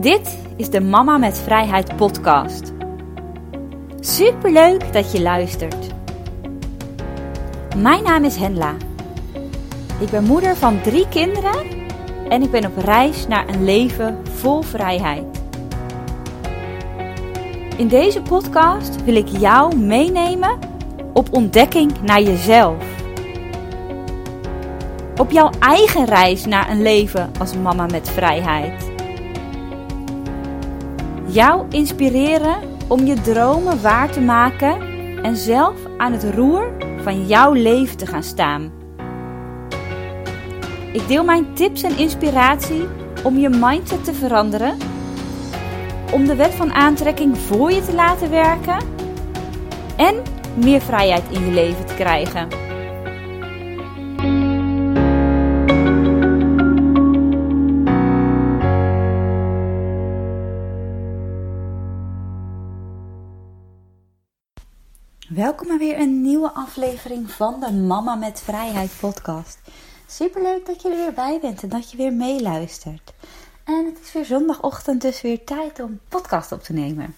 Dit is de Mama met Vrijheid podcast. Superleuk dat je luistert. Mijn naam is Henla. Ik ben moeder van drie kinderen en ik ben op reis naar een leven vol vrijheid. In deze podcast wil ik jou meenemen op ontdekking naar jezelf. Op jouw eigen reis naar een leven als mama met vrijheid jou inspireren om je dromen waar te maken en zelf aan het roer van jouw leven te gaan staan. Ik deel mijn tips en inspiratie om je mindset te veranderen, om de wet van aantrekking voor je te laten werken en meer vrijheid in je leven te krijgen. Welkom bij weer een nieuwe aflevering van de Mama met Vrijheid podcast. Superleuk dat je er weer bij bent en dat je weer meeluistert. En het is weer zondagochtend, dus weer tijd om podcast op te nemen.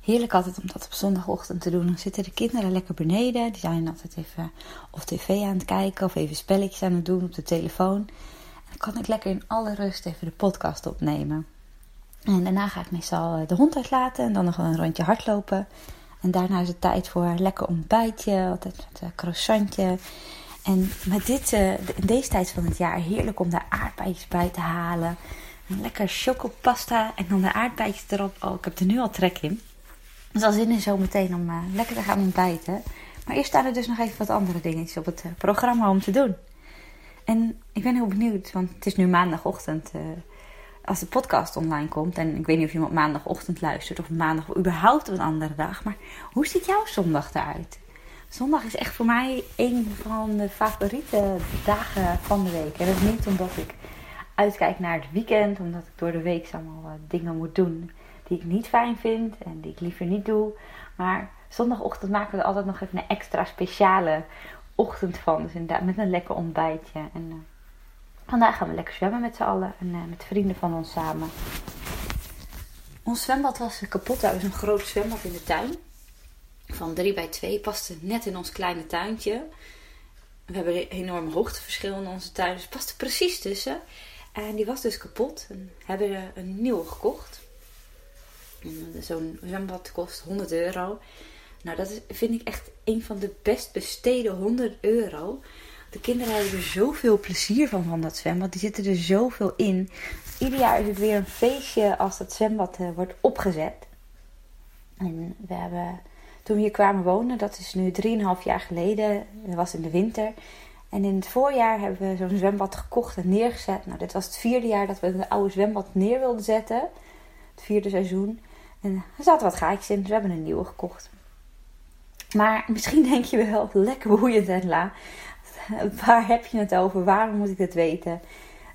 Heerlijk altijd om dat op zondagochtend te doen. Dan zitten de kinderen lekker beneden. Die zijn altijd even of tv aan het kijken of even spelletjes aan het doen op de telefoon. En dan kan ik lekker in alle rust even de podcast opnemen. En daarna ga ik meestal eh, de hond uitlaten en dan nog een rondje hardlopen. En daarna is het tijd voor een lekker ontbijtje, altijd met een croissantje. En met dit, uh, in deze tijd van het jaar heerlijk om daar aardbeidjes bij te halen. Een lekker chocopasta en dan de aardbeidjes erop. Oh, ik heb er nu al trek in. Dus al zin in zo meteen om uh, lekker te gaan ontbijten. Maar eerst staan er dus nog even wat andere dingetjes op het programma om te doen. En ik ben heel benieuwd, want het is nu maandagochtend als de podcast online komt, en ik weet niet of hem op maandagochtend luistert of maandag of überhaupt een andere dag, maar hoe ziet jouw zondag eruit? Zondag is echt voor mij een van de favoriete dagen van de week. En dat is niet omdat ik uitkijk naar het weekend, omdat ik door de week allemaal uh, dingen moet doen die ik niet fijn vind en die ik liever niet doe. Maar zondagochtend maken we er altijd nog even een extra speciale ochtend van. Dus inderdaad met een lekker ontbijtje. En uh, Vandaag gaan we lekker zwemmen met z'n allen en uh, met vrienden van ons samen. Ons zwembad was kapot. We hebben een groot zwembad in de tuin. Van 3 bij 2. Paste net in ons kleine tuintje. We hebben een enorm hoogteverschil in onze tuin. Dus paste precies tussen. En die was dus kapot. En hebben we een nieuwe gekocht. Zo'n zwembad kost 100 euro. Nou, dat vind ik echt een van de best besteden 100 euro. De kinderen hebben er zoveel plezier van, van dat zwembad. Die zitten er zoveel in. Ieder jaar is het weer een feestje als dat zwembad uh, wordt opgezet. En we hebben, toen we hier kwamen wonen, dat is nu 3,5 jaar geleden, dat was in de winter. En in het voorjaar hebben we zo'n zwembad gekocht en neergezet. Nou, dit was het vierde jaar dat we het oude zwembad neer wilden zetten. Het vierde seizoen. En er zaten wat gaatjes in, dus we hebben een nieuwe gekocht. Maar misschien denk je wel, lekker boeiend en la. Waar heb je het over? Waarom moet ik het weten?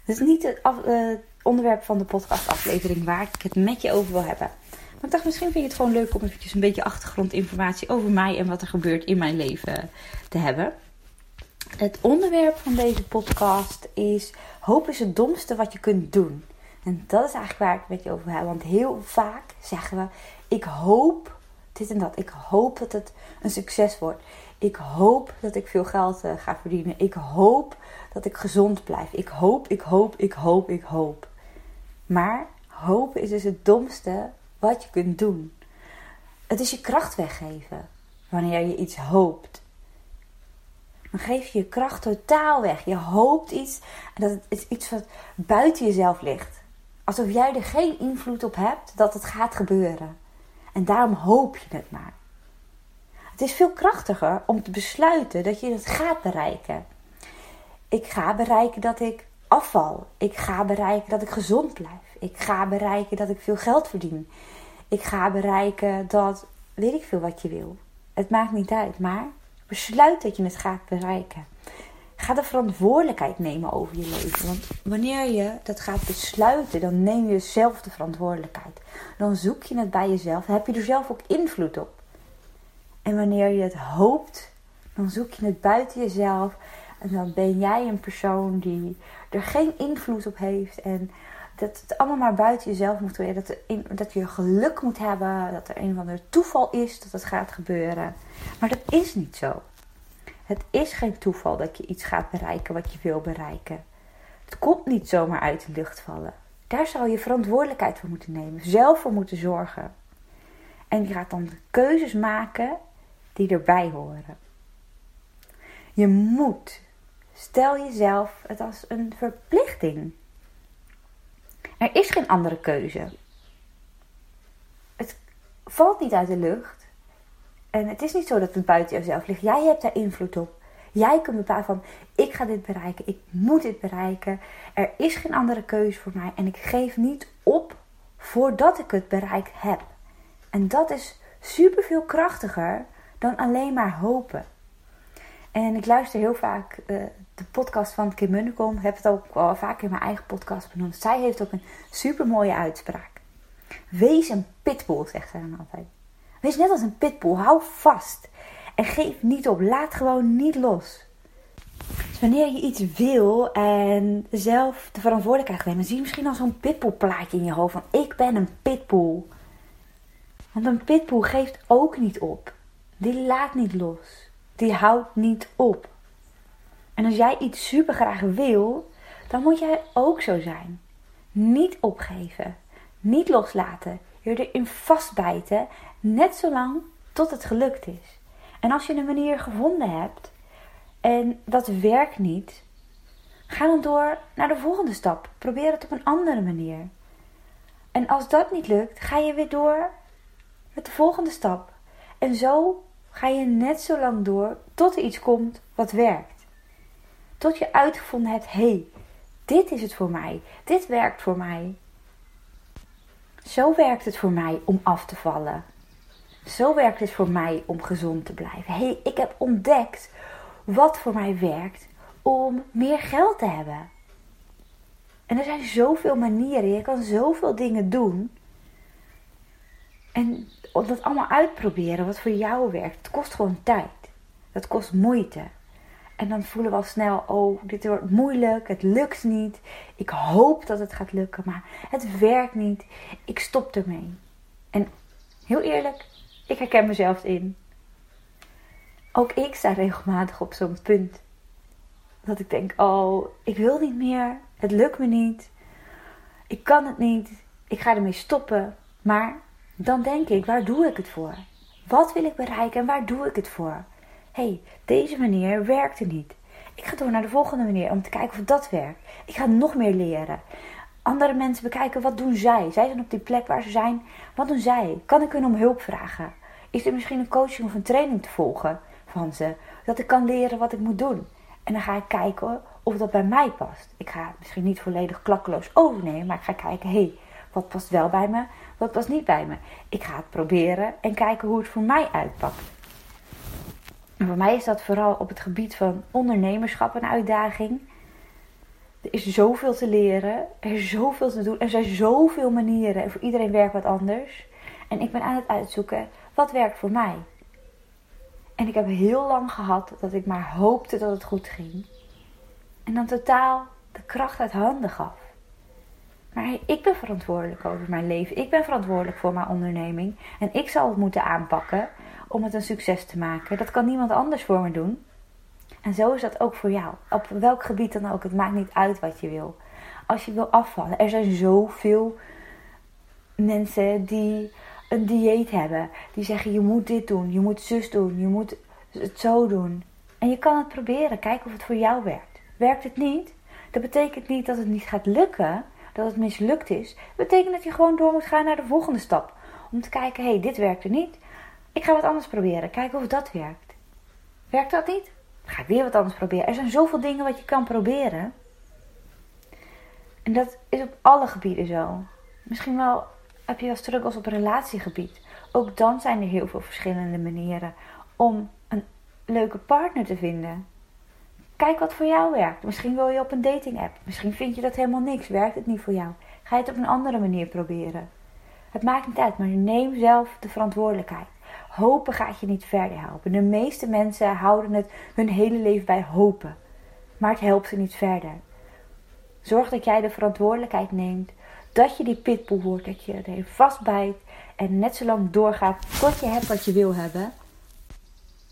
Het is niet het uh, onderwerp van de podcastaflevering waar ik het met je over wil hebben. Maar dacht, misschien vind je het gewoon leuk om eventjes een beetje achtergrondinformatie over mij en wat er gebeurt in mijn leven te hebben. Het onderwerp van deze podcast is: hoop is het domste wat je kunt doen. En dat is eigenlijk waar ik het met je over heb. Want heel vaak zeggen we: ik hoop dit en dat. Ik hoop dat het een succes wordt. Ik hoop dat ik veel geld uh, ga verdienen. Ik hoop dat ik gezond blijf. Ik hoop, ik hoop, ik hoop, ik hoop. Maar hopen is dus het domste wat je kunt doen. Het is je kracht weggeven wanneer je iets hoopt. Dan geef je je kracht totaal weg. Je hoopt iets en dat is iets wat buiten jezelf ligt. Alsof jij er geen invloed op hebt dat het gaat gebeuren. En daarom hoop je het maar. Het is veel krachtiger om te besluiten dat je het gaat bereiken. Ik ga bereiken dat ik afval. Ik ga bereiken dat ik gezond blijf. Ik ga bereiken dat ik veel geld verdien. Ik ga bereiken dat weet ik veel wat je wil. Het maakt niet uit, maar besluit dat je het gaat bereiken. Ga de verantwoordelijkheid nemen over je leven. Want wanneer je dat gaat besluiten, dan neem je zelf de verantwoordelijkheid. Dan zoek je het bij jezelf. Dan heb je er zelf ook invloed op. En wanneer je het hoopt, dan zoek je het buiten jezelf. En dan ben jij een persoon die er geen invloed op heeft. En dat het allemaal maar buiten jezelf moet worden. Dat, dat je geluk moet hebben. Dat er een of ander toeval is dat het gaat gebeuren. Maar dat is niet zo. Het is geen toeval dat je iets gaat bereiken wat je wil bereiken. Het komt niet zomaar uit de lucht vallen. Daar zou je verantwoordelijkheid voor moeten nemen. Zelf voor moeten zorgen. En je gaat dan keuzes maken die erbij horen. Je moet. Stel jezelf het als een verplichting. Er is geen andere keuze. Het valt niet uit de lucht. En het is niet zo dat het buiten jezelf ligt. Jij hebt daar invloed op. Jij kunt bepalen van ik ga dit bereiken, ik moet dit bereiken. Er is geen andere keuze voor mij en ik geef niet op voordat ik het bereikt heb. En dat is super veel krachtiger dan alleen maar hopen. En ik luister heel vaak uh, de podcast van Kim Munnekom. Heb het ook al vaak in mijn eigen podcast benoemd. Zij heeft ook een super mooie uitspraak. Wees een pitbull, zegt zij dan altijd. Wees net als een pitbull. Hou vast. En geef niet op. Laat gewoon niet los. Dus wanneer je iets wil en zelf de verantwoordelijkheid neemt, dan zie je misschien al zo'n pitbull plaatje in je hoofd van ik ben een pitbull. Want een pitbull geeft ook niet op. Die laat niet los. Die houdt niet op. En als jij iets super graag wil, dan moet jij ook zo zijn. Niet opgeven. Niet loslaten. Je erin vastbijten. Net zolang tot het gelukt is. En als je een manier gevonden hebt en dat werkt niet, ga dan door naar de volgende stap. Probeer het op een andere manier. En als dat niet lukt, ga je weer door met de volgende stap. En zo ga je net zo lang door tot er iets komt wat werkt. Tot je uitgevonden hebt: hé, hey, dit is het voor mij. Dit werkt voor mij. Zo werkt het voor mij om af te vallen. Zo werkt het voor mij om gezond te blijven. Hey, ik heb ontdekt wat voor mij werkt om meer geld te hebben. En er zijn zoveel manieren. Je kan zoveel dingen doen. En dat allemaal uitproberen wat voor jou werkt. Het kost gewoon tijd. Dat kost moeite. En dan voelen we al snel, oh, dit wordt moeilijk, het lukt niet. Ik hoop dat het gaat lukken, maar het werkt niet. Ik stop ermee. En heel eerlijk, ik herken mezelf in. Ook ik sta regelmatig op zo'n punt. Dat ik denk, oh, ik wil niet meer. Het lukt me niet. Ik kan het niet. Ik ga ermee stoppen. Maar dan denk ik, waar doe ik het voor? Wat wil ik bereiken en waar doe ik het voor? Hey, deze manier werkte niet. Ik ga door naar de volgende manier om te kijken of dat werkt. Ik ga nog meer leren. Andere mensen bekijken, wat doen zij? Zij zijn op die plek waar ze zijn. Wat doen zij? Kan ik hun om hulp vragen? Is er misschien een coaching of een training te volgen van ze? Dat ik kan leren wat ik moet doen. En dan ga ik kijken of dat bij mij past. Ik ga het misschien niet volledig klakkeloos overnemen, maar ik ga kijken, hey, wat past wel bij me, wat past niet bij me. Ik ga het proberen en kijken hoe het voor mij uitpakt. En voor mij is dat vooral op het gebied van ondernemerschap een uitdaging. Er is zoveel te leren, er is zoveel te doen, er zijn zoveel manieren en voor iedereen werkt wat anders. En ik ben aan het uitzoeken wat werkt voor mij. En ik heb heel lang gehad dat ik maar hoopte dat het goed ging. En dan totaal de kracht uit handen gaf. Maar ik ben verantwoordelijk over mijn leven. Ik ben verantwoordelijk voor mijn onderneming. En ik zal het moeten aanpakken om het een succes te maken. Dat kan niemand anders voor me doen. En zo is dat ook voor jou. Op welk gebied dan ook. Het maakt niet uit wat je wil. Als je wil afvallen. Er zijn zoveel mensen die een dieet hebben. Die zeggen je moet dit doen. Je moet zus doen. Je moet het zo doen. En je kan het proberen. Kijken of het voor jou werkt. Werkt het niet? Dat betekent niet dat het niet gaat lukken. Dat het mislukt is. Dat betekent dat je gewoon door moet gaan naar de volgende stap. Om te kijken, hé, hey, dit werkte niet. Ik ga wat anders proberen. Kijken of dat werkt. Werkt dat niet? Dan ga ik weer wat anders proberen. Er zijn zoveel dingen wat je kan proberen. En dat is op alle gebieden zo. Misschien wel heb je wel struggles op relatiegebied. Ook dan zijn er heel veel verschillende manieren om een leuke partner te vinden. Kijk wat voor jou werkt. Misschien wil je op een dating app. Misschien vind je dat helemaal niks. Werkt het niet voor jou. Ga je het op een andere manier proberen. Het maakt niet uit, maar neem zelf de verantwoordelijkheid. Hopen gaat je niet verder helpen. De meeste mensen houden het hun hele leven bij hopen. Maar het helpt ze niet verder. Zorg dat jij de verantwoordelijkheid neemt dat je die pitbull wordt, dat je er vastbijt en net zo lang doorgaat tot je hebt wat je wil hebben.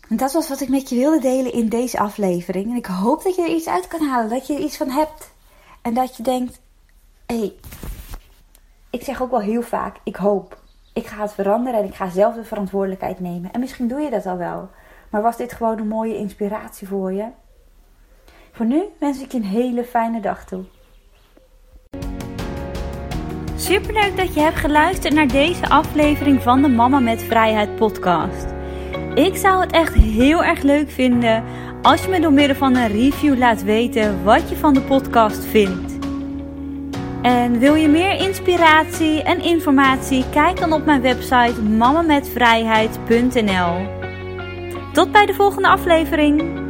En dat was wat ik met je wilde delen in deze aflevering. En ik hoop dat je er iets uit kan halen, dat je er iets van hebt. En dat je denkt: hé, hey, ik zeg ook wel heel vaak: ik hoop. Ik ga het veranderen en ik ga zelf de verantwoordelijkheid nemen. En misschien doe je dat al wel. Maar was dit gewoon een mooie inspiratie voor je? Voor nu wens ik je een hele fijne dag toe. Superleuk dat je hebt geluisterd naar deze aflevering van de Mama met Vrijheid podcast. Ik zou het echt heel erg leuk vinden als je me door middel van een review laat weten wat je van de podcast vindt. En wil je meer inspiratie en informatie? Kijk dan op mijn website mamametvrijheid.nl. Tot bij de volgende aflevering.